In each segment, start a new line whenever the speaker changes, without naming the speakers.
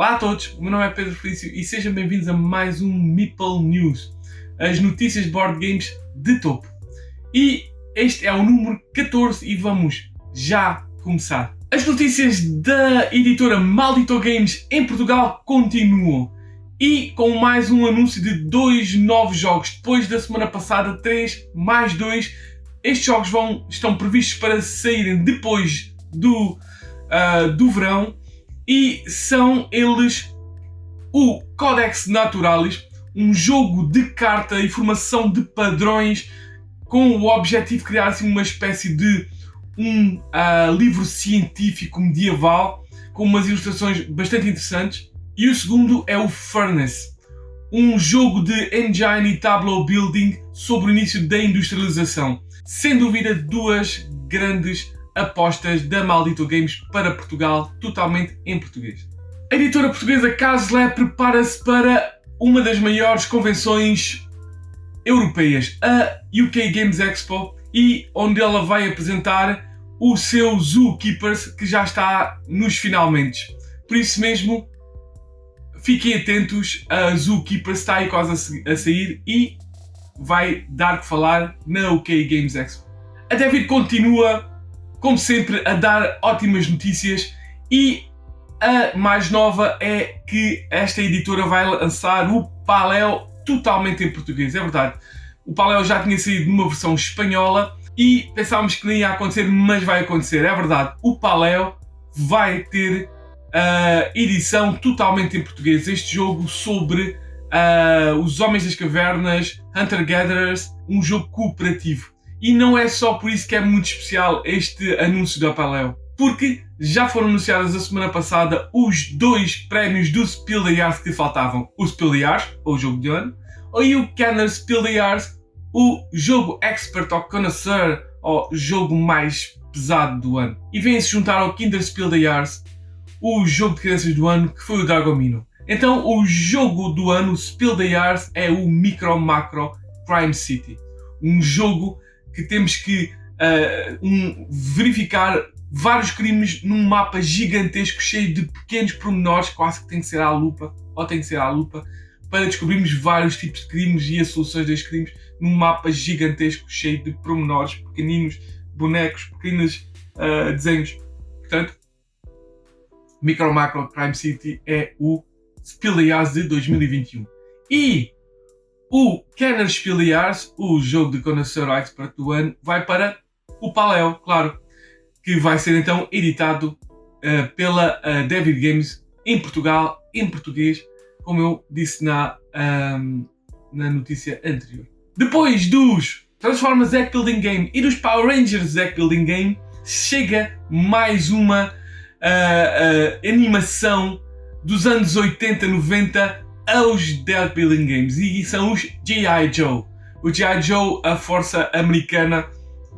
Olá a todos, o meu nome é Pedro Felício e sejam bem-vindos a mais um Meeple News, as notícias de board games de topo. E este é o número 14 e vamos já começar. As notícias da editora Maldito Games em Portugal continuam e com mais um anúncio de dois novos jogos. Depois da semana passada, três mais dois. Estes jogos vão, estão previstos para saírem depois do, uh, do verão e são eles o Codex Naturalis, um jogo de carta e formação de padrões com o objetivo de criar assim, uma espécie de um uh, livro científico medieval com umas ilustrações bastante interessantes. E o segundo é o Furnace, um jogo de engine e tableau building sobre o início da industrialização. Sem dúvida, duas grandes apostas da Maldito Games para Portugal, totalmente em português. A editora portuguesa Caslé prepara-se para uma das maiores convenções europeias, a UK Games Expo, e onde ela vai apresentar o seu Zookeepers que já está nos finalmente. Por isso mesmo, fiquem atentos, a Zookeepers está aí quase a sair e vai dar que falar na UK Games Expo. A David continua como sempre, a dar ótimas notícias e a mais nova é que esta editora vai lançar o Paléo totalmente em português. É verdade, o Paléo já tinha saído numa versão espanhola e pensávamos que nem ia acontecer, mas vai acontecer. É verdade, o Paléo vai ter a edição totalmente em português. Este jogo sobre uh, os Homens das Cavernas, Hunter Gatherers, um jogo cooperativo. E não é só por isso que é muito especial este anúncio da Paleo, porque já foram anunciados a semana passada os dois prémios do Spiel des Jahres que faltavam: o Spiel des Jahres, ou jogo de ano, e o Kenner Spiel des Jahres, o jogo Expert ou Connoisseur, ou jogo mais pesado do ano. E vem-se juntar ao Kinder Spiel des Jahres o jogo de crianças do ano, que foi o Dragomino. Então, o jogo do ano, Spiel des Jahres, é o Micro Macro Crime City. Um jogo que temos que uh, um, verificar vários crimes num mapa gigantesco cheio de pequenos pormenores, quase que tem que ser à lupa, ou tem que ser à lupa, para descobrirmos vários tipos de crimes e as soluções dos crimes num mapa gigantesco cheio de pormenores, pequeninos, bonecos, pequenos uh, desenhos. Portanto, Micro Macro Crime City é o Spilias de 2021. E o Kenner Spieliars, o jogo de Connoisseur Expert do ano, vai para o Paleo, claro, que vai ser então editado uh, pela uh, David Games em Portugal, em português, como eu disse na, um, na notícia anterior. Depois dos Transformers Deck Building Game e dos Power Rangers Deck Building Game, chega mais uma uh, animação dos anos 80, 90 aos Dead Building Games e são os G.I. Joe. O G.I. Joe, a força americana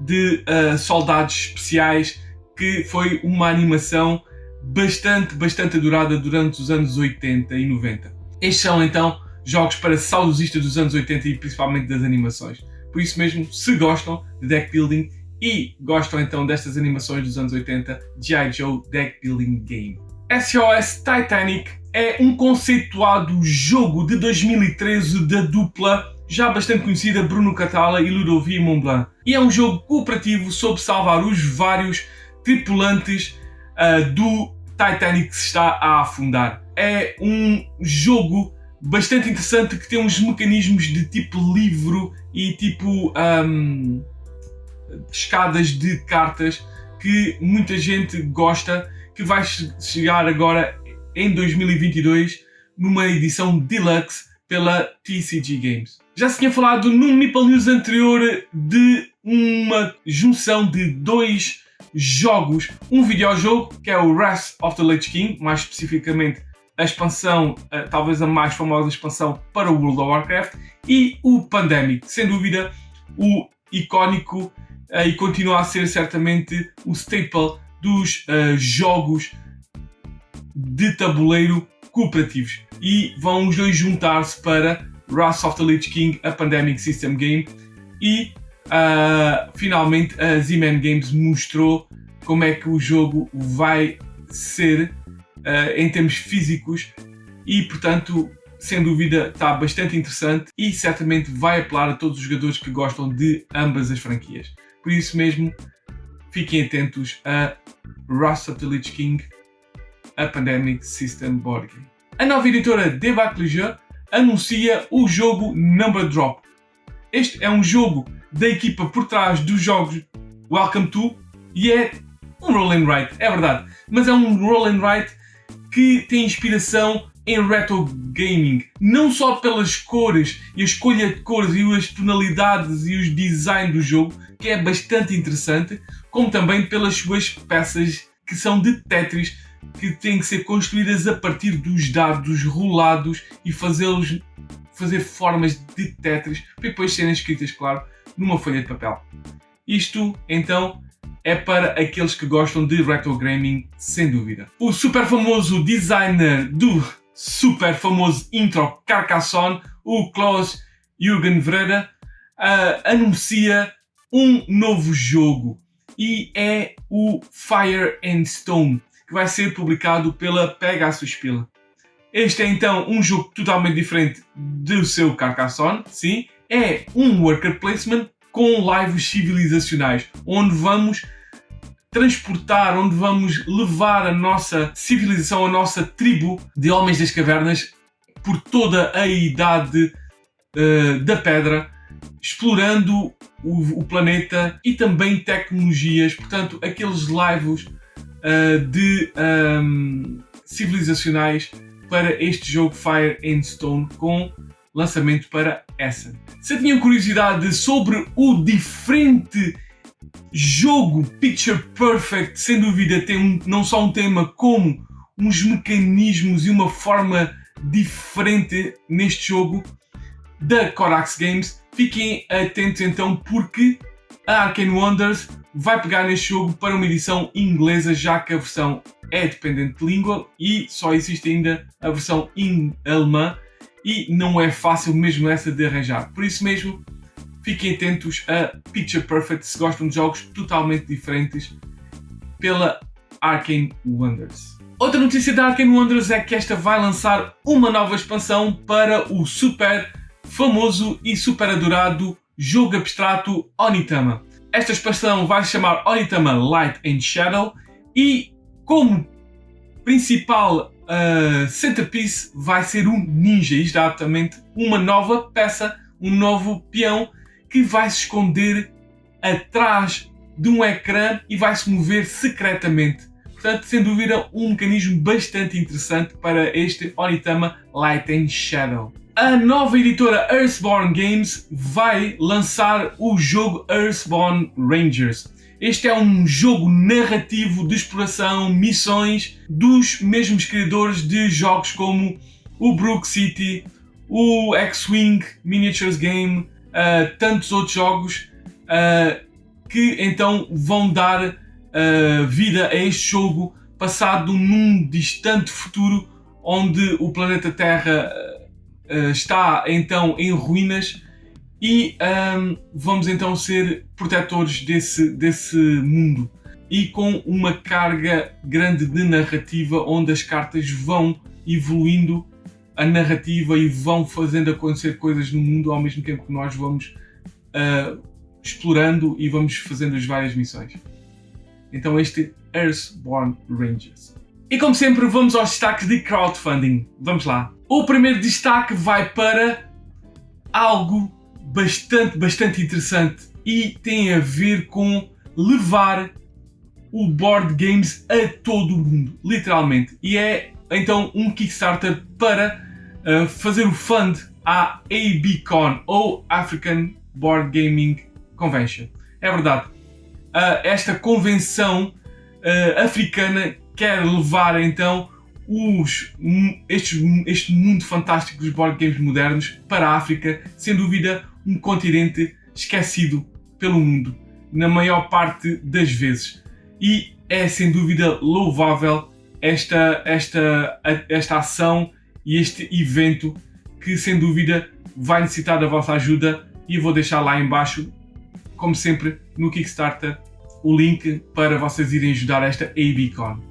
de uh, soldados especiais, que foi uma animação bastante, bastante adorada durante os anos 80 e 90. Estes são então jogos para saudosistas dos anos 80 e principalmente das animações. Por isso mesmo, se gostam de deck building e gostam então destas animações dos anos 80, G.I. Joe Deck Building Game. SOS Titanic é um conceituado jogo de 2013 da dupla já bastante conhecida Bruno Catala e Ludovic Montblanc. E é um jogo cooperativo sobre salvar os vários tripulantes uh, do Titanic que se está a afundar. É um jogo bastante interessante que tem uns mecanismos de tipo livro e tipo um, escadas de cartas que muita gente gosta, que vai chegar agora em 2022 numa edição deluxe pela TCG Games. Já se tinha falado num Meeple News anterior de uma junção de dois jogos, um videojogo que é o Wrath of the Lich King, mais especificamente a expansão, talvez a mais famosa expansão para o World of Warcraft, e o Pandemic, sem dúvida o icónico eh, e continua a ser certamente o staple dos uh, jogos de tabuleiro cooperativos. E vão os dois juntar-se para Wrath of the Lich King, a Pandemic System Game. E uh, finalmente a Z-Man Games mostrou como é que o jogo vai ser uh, em termos físicos e, portanto, sem dúvida está bastante interessante e certamente vai apelar a todos os jogadores que gostam de ambas as franquias. Por isso mesmo, fiquem atentos a Rust of the Lich King, a Pandemic System Board Game. A nova editora Debacle Jeux anuncia o jogo Number Drop. Este é um jogo da equipa por trás dos jogos Welcome to e é um roll and write, é verdade, mas é um roll and write que tem inspiração em retro gaming, não só pelas cores e a escolha de cores e as tonalidades e os design do jogo, que é bastante interessante, como também pelas suas peças que são de Tetris, que têm que ser construídas a partir dos dados rolados e fazê-los fazer formas de Tetris para depois serem escritas, claro, numa folha de papel. Isto, então, é para aqueles que gostam de retro gaming, sem dúvida. O super famoso designer do super famoso intro Carcassonne, o Klaus Jürgen Vreda, uh, anuncia um novo jogo e é o Fire and Stone, que vai ser publicado pela Pegasus Spiel. Este é então um jogo totalmente diferente do seu Carcassonne, sim, é um worker placement com lives civilizacionais, onde vamos transportar, onde vamos levar a nossa civilização, a nossa tribo de homens das cavernas por toda a idade uh, da pedra, explorando o, o, planeta e também tecnologias, portanto, aqueles lives uh, de um, civilizacionais para este jogo Fire and Stone com lançamento para Essen. Se tinham curiosidade sobre o diferente jogo Picture Perfect, sem dúvida, tem um, não só um tema, como uns mecanismos e uma forma diferente neste jogo da Corax Games. Fiquem atentos então, porque a Arcane Wonders vai pegar neste jogo para uma edição inglesa, já que a versão é dependente de língua e só existe ainda a versão em alemã e não é fácil mesmo essa de arranjar. Por isso mesmo, fiquem atentos a Picture Perfect se gostam de jogos totalmente diferentes pela Arcane Wonders. Outra notícia da Arcane Wonders é que esta vai lançar uma nova expansão para o super famoso e super adorado jogo abstrato Onitama. Esta expansão vai se chamar Onitama Light and Shadow e como principal uh, centerpiece vai ser um ninja, exatamente uma nova peça, um novo peão que vai se esconder atrás de um ecrã e vai se mover secretamente. Portanto, sem dúvida, um mecanismo bastante interessante para este Onitama Light and Shadow. A nova editora Earthborn Games vai lançar o jogo Earthborn Rangers. Este é um jogo narrativo de exploração, missões dos mesmos criadores de jogos como o Brook City, o X-Wing Miniatures Game, uh, tantos outros jogos uh, que então vão dar uh, vida a este jogo passado num distante futuro onde o planeta Terra está então em ruínas e um, vamos então ser protetores desse, desse mundo e com uma carga grande de narrativa onde as cartas vão evoluindo a narrativa e vão fazendo acontecer coisas no mundo ao mesmo tempo que nós vamos uh, explorando e vamos fazendo as várias missões. Então este Earthborn Rangers. E como sempre vamos aos destaques de crowdfunding. Vamos lá. O primeiro destaque vai para algo bastante, bastante interessante e tem a ver com levar o board games a todo o mundo, literalmente. E é então um Kickstarter para uh, fazer o fund à ABCon ou African Board Gaming Convention. É verdade. Uh, esta convenção uh, africana quer levar então os, estes, este mundo fantástico dos board games modernos para a África, sem dúvida um continente esquecido pelo mundo, na maior parte das vezes. E é sem dúvida louvável esta, esta, esta ação e este evento que sem dúvida vai necessitar da vossa ajuda e vou deixar lá embaixo, como sempre, no Kickstarter, o link para vocês irem ajudar esta ABCon.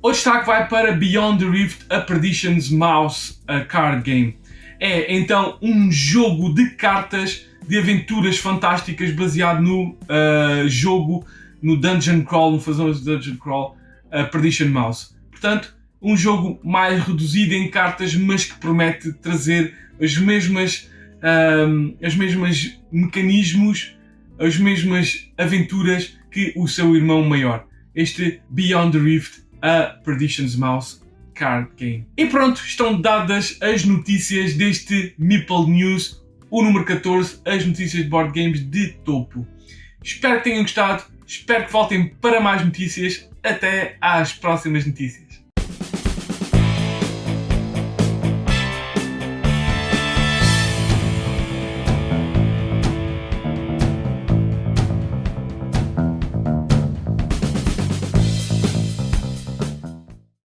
O destaque vai para Beyond the Rift, a Perdition's Mouse a Card Game. É então um jogo de cartas de aventuras fantásticas baseado no uh, jogo, no Dungeon Crawl, no de Dungeon Crawl, Perdition Mouse. Portanto, um jogo mais reduzido em cartas, mas que promete trazer as mesmas, um, as mesmas mecanismos, as mesmas aventuras que o seu irmão maior. Este Beyond the Rift, a Perdition's Mouse Card Game. E pronto, estão dadas as notícias deste Meeple News, o número 14, as notícias de board games de topo. Espero que tenham gostado, espero que voltem para mais notícias. Até às próximas notícias.